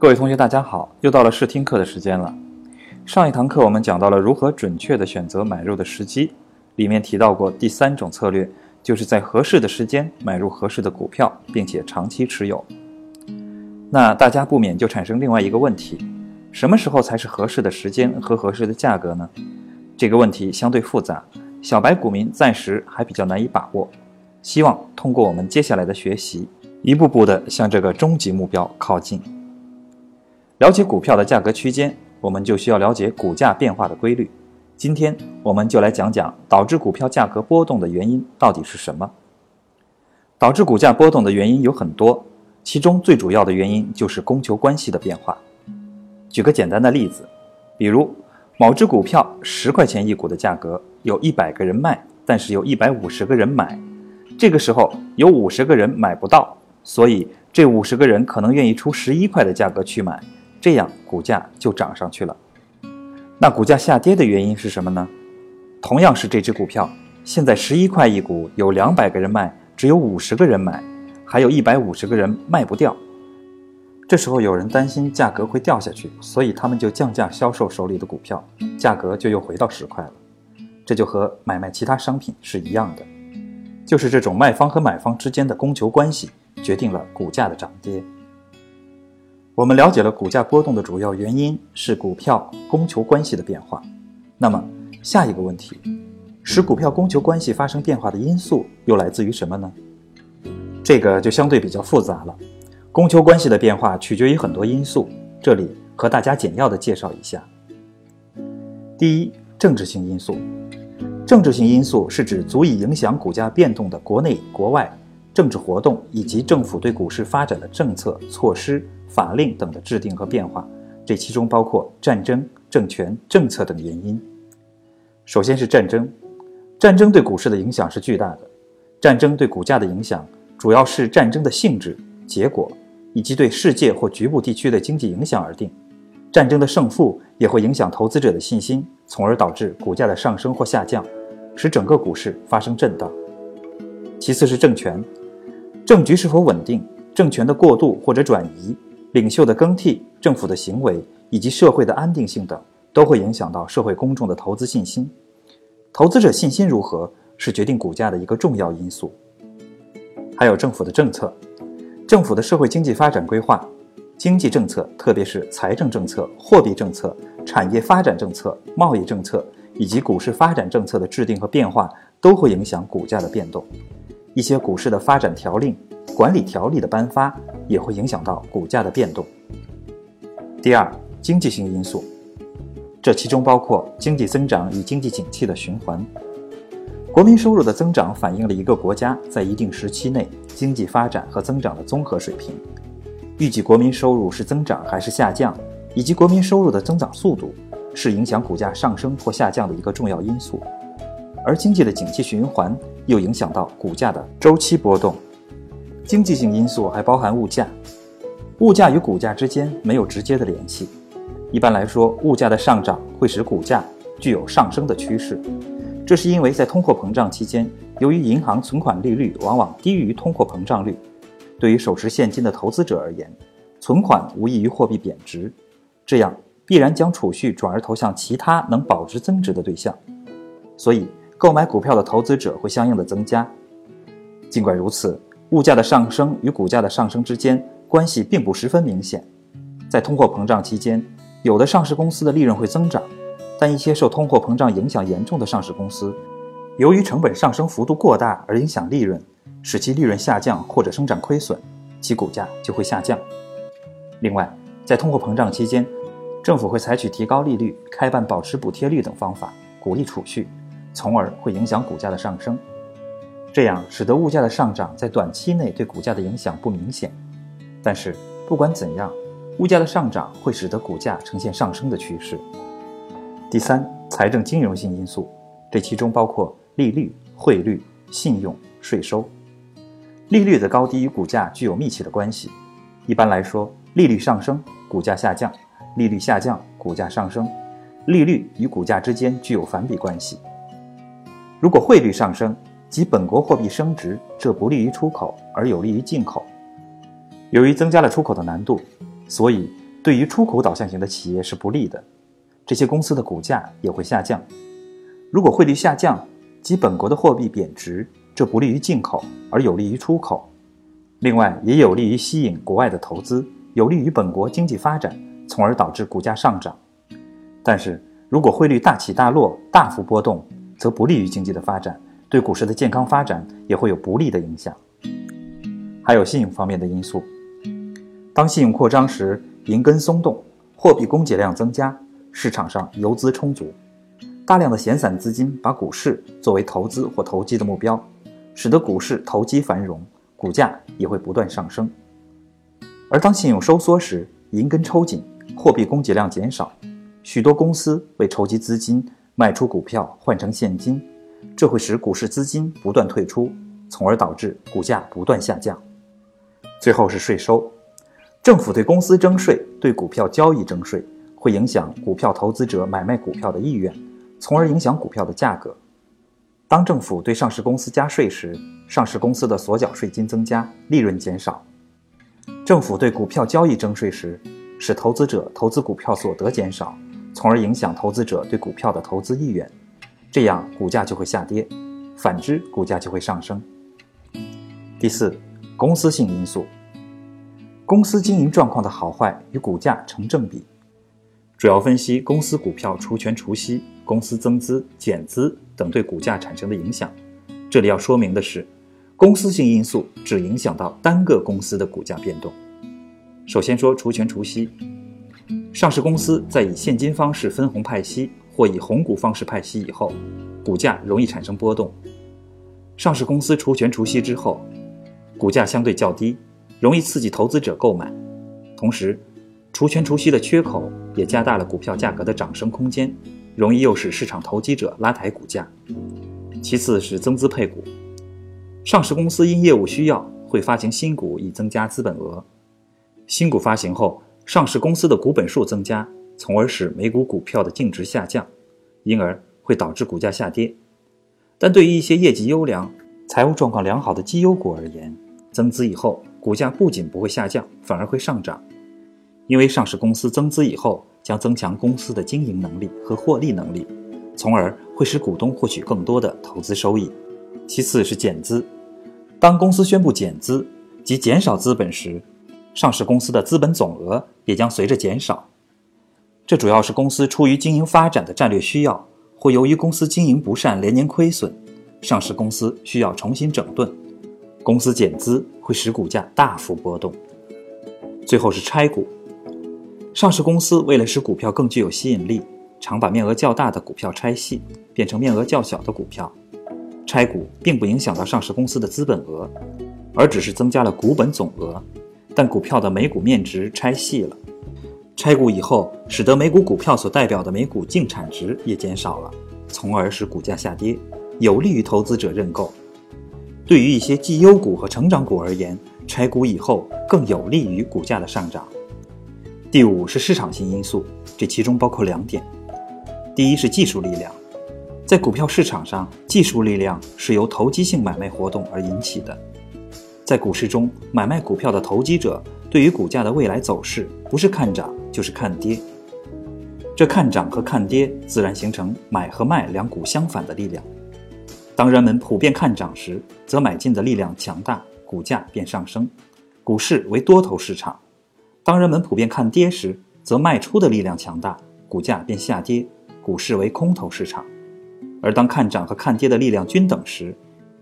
各位同学，大家好，又到了试听课的时间了。上一堂课我们讲到了如何准确的选择买入的时机，里面提到过第三种策略，就是在合适的时间买入合适的股票，并且长期持有。那大家不免就产生另外一个问题：什么时候才是合适的时间和合适的价格呢？这个问题相对复杂，小白股民暂时还比较难以把握。希望通过我们接下来的学习，一步步的向这个终极目标靠近。了解股票的价格区间，我们就需要了解股价变化的规律。今天我们就来讲讲导致股票价格波动的原因到底是什么。导致股价波动的原因有很多，其中最主要的原因就是供求关系的变化。举个简单的例子，比如某只股票十块钱一股的价格，有一百个人卖，但是有一百五十个人买，这个时候有五十个人买不到，所以这五十个人可能愿意出十一块的价格去买。这样股价就涨上去了。那股价下跌的原因是什么呢？同样是这只股票，现在十一块一股，有两百个人卖，只有五十个人买，还有一百五十个人卖不掉。这时候有人担心价格会掉下去，所以他们就降价销售手里的股票，价格就又回到十块了。这就和买卖其他商品是一样的，就是这种卖方和买方之间的供求关系决定了股价的涨跌。我们了解了股价波动的主要原因是股票供求关系的变化。那么下一个问题，使股票供求关系发生变化的因素又来自于什么呢？这个就相对比较复杂了。供求关系的变化取决于很多因素，这里和大家简要的介绍一下。第一，政治性因素。政治性因素是指足以影响股价变动的国内国外政治活动以及政府对股市发展的政策措施。法令等的制定和变化，这其中包括战争、政权、政策等原因。首先是战争，战争对股市的影响是巨大的。战争对股价的影响主要是战争的性质、结果以及对世界或局部地区的经济影响而定。战争的胜负也会影响投资者的信心，从而导致股价的上升或下降，使整个股市发生震荡。其次是政权，政局是否稳定，政权的过渡或者转移。领袖的更替、政府的行为以及社会的安定性等，都会影响到社会公众的投资信心。投资者信心如何，是决定股价的一个重要因素。还有政府的政策，政府的社会经济发展规划、经济政策，特别是财政政策、货币政策、产业发展政策、贸易政策以及股市发展政策的制定和变化，都会影响股价的变动。一些股市的发展条令、管理条例的颁发。也会影响到股价的变动。第二，经济性因素，这其中包括经济增长与经济景气的循环。国民收入的增长反映了一个国家在一定时期内经济发展和增长的综合水平。预计国民收入是增长还是下降，以及国民收入的增长速度，是影响股价上升或下降的一个重要因素。而经济的景气循环又影响到股价的周期波动。经济性因素还包含物价，物价与股价之间没有直接的联系。一般来说，物价的上涨会使股价具有上升的趋势，这是因为在通货膨胀期间，由于银行存款利率往往低于通货膨胀率，对于手持现金的投资者而言，存款无异于货币贬值，这样必然将储蓄转而投向其他能保值增值的对象，所以购买股票的投资者会相应的增加。尽管如此，物价的上升与股价的上升之间关系并不十分明显。在通货膨胀期间，有的上市公司的利润会增长，但一些受通货膨胀影响严重的上市公司，由于成本上升幅度过大而影响利润，使其利润下降或者生长亏损，其股价就会下降。另外，在通货膨胀期间，政府会采取提高利率、开办保持补贴率等方法，鼓励储蓄，从而会影响股价的上升。这样使得物价的上涨在短期内对股价的影响不明显，但是不管怎样，物价的上涨会使得股价呈现上升的趋势。第三，财政金融性因素，这其中包括利率、汇率、信用、税收。利率的高低与股价具有密切的关系。一般来说，利率上升，股价下降；利率下降，股价上升。利率与股价之间具有反比关系。如果汇率上升，即本国货币升值，这不利于出口，而有利于进口。由于增加了出口的难度，所以对于出口导向型的企业是不利的，这些公司的股价也会下降。如果汇率下降，即本国的货币贬值，这不利于进口，而有利于出口。另外，也有利于吸引国外的投资，有利于本国经济发展，从而导致股价上涨。但是如果汇率大起大落、大幅波动，则不利于经济的发展，对股市的健康发展也会有不利的影响。还有信用方面的因素，当信用扩张时，银根松动，货币供给量增加，市场上游资充足，大量的闲散资金把股市作为投资或投机的目标，使得股市投机繁荣，股价也会不断上升。而当信用收缩时，银根抽紧，货币供给量减少，许多公司为筹集资金卖出股票换成现金，这会使股市资金不断退出，从而导致股价不断下降。最后是税收。政府对公司征税，对股票交易征税，会影响股票投资者买卖股票的意愿，从而影响股票的价格。当政府对上市公司加税时，上市公司的所缴税金增加，利润减少；政府对股票交易征税时，使投资者投资股票所得减少，从而影响投资者对股票的投资意愿，这样股价就会下跌；反之，股价就会上升。第四，公司性因素。公司经营状况的好坏与股价成正比，主要分析公司股票除权除息、公司增资减资等对股价产生的影响。这里要说明的是，公司性因素只影响到单个公司的股价变动。首先说除权除息，上市公司在以现金方式分红派息或以红股方式派息以后，股价容易产生波动。上市公司除权除息之后，股价相对较低。容易刺激投资者购买，同时，除权除息的缺口也加大了股票价格的涨升空间，容易诱使市场投机者拉抬股价。其次是增资配股，上市公司因业务需要会发行新股以增加资本额，新股发行后，上市公司的股本数增加，从而使每股股票的净值下降，因而会导致股价下跌。但对于一些业绩优良、财务状况良好的绩优股而言，增资以后。股价不仅不会下降，反而会上涨，因为上市公司增资以后将增强公司的经营能力和获利能力，从而会使股东获取更多的投资收益。其次是减资，当公司宣布减资及减少资本时，上市公司的资本总额也将随着减少。这主要是公司出于经营发展的战略需要，或由于公司经营不善连年亏损，上市公司需要重新整顿。公司减资会使股价大幅波动。最后是拆股，上市公司为了使股票更具有吸引力，常把面额较大的股票拆细，变成面额较小的股票。拆股并不影响到上市公司的资本额，而只是增加了股本总额，但股票的每股面值拆细了。拆股以后，使得每股股票所代表的每股净产值也减少了，从而使股价下跌，有利于投资者认购。对于一些绩优股和成长股而言，拆股以后更有利于股价的上涨。第五是市场性因素，这其中包括两点：第一是技术力量，在股票市场上，技术力量是由投机性买卖活动而引起的。在股市中，买卖股票的投机者对于股价的未来走势不是看涨就是看跌，这看涨和看跌自然形成买和卖两股相反的力量。当人们普遍看涨时，则买进的力量强大，股价便上升，股市为多头市场；当人们普遍看跌时，则卖出的力量强大，股价便下跌，股市为空头市场。而当看涨和看跌的力量均等时，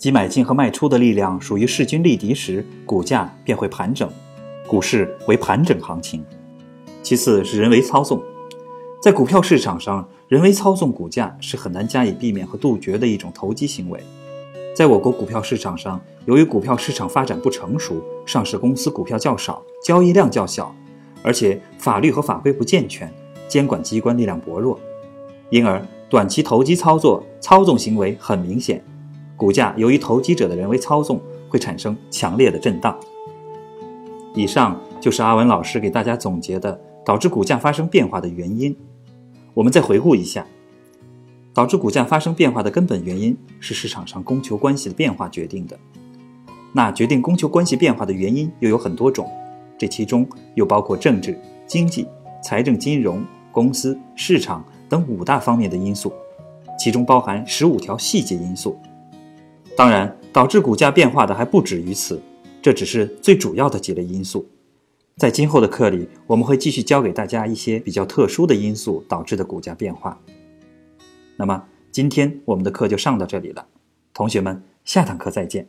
即买进和卖出的力量属于势均力敌时，股价便会盘整，股市为盘整行情。其次是人为操纵，在股票市场上。人为操纵股价是很难加以避免和杜绝的一种投机行为。在我国股票市场上，由于股票市场发展不成熟，上市公司股票较少，交易量较小，而且法律和法规不健全，监管机关力量薄弱，因而短期投机操作操纵行为很明显，股价由于投机者的人为操纵会产生强烈的震荡。以上就是阿文老师给大家总结的导致股价发生变化的原因。我们再回顾一下，导致股价发生变化的根本原因是市场上供求关系的变化决定的。那决定供求关系变化的原因又有很多种，这其中又包括政治、经济、财政、金融、公司、市场等五大方面的因素，其中包含十五条细节因素。当然，导致股价变化的还不止于此，这只是最主要的几类因素。在今后的课里，我们会继续教给大家一些比较特殊的因素导致的股价变化。那么，今天我们的课就上到这里了，同学们，下堂课再见。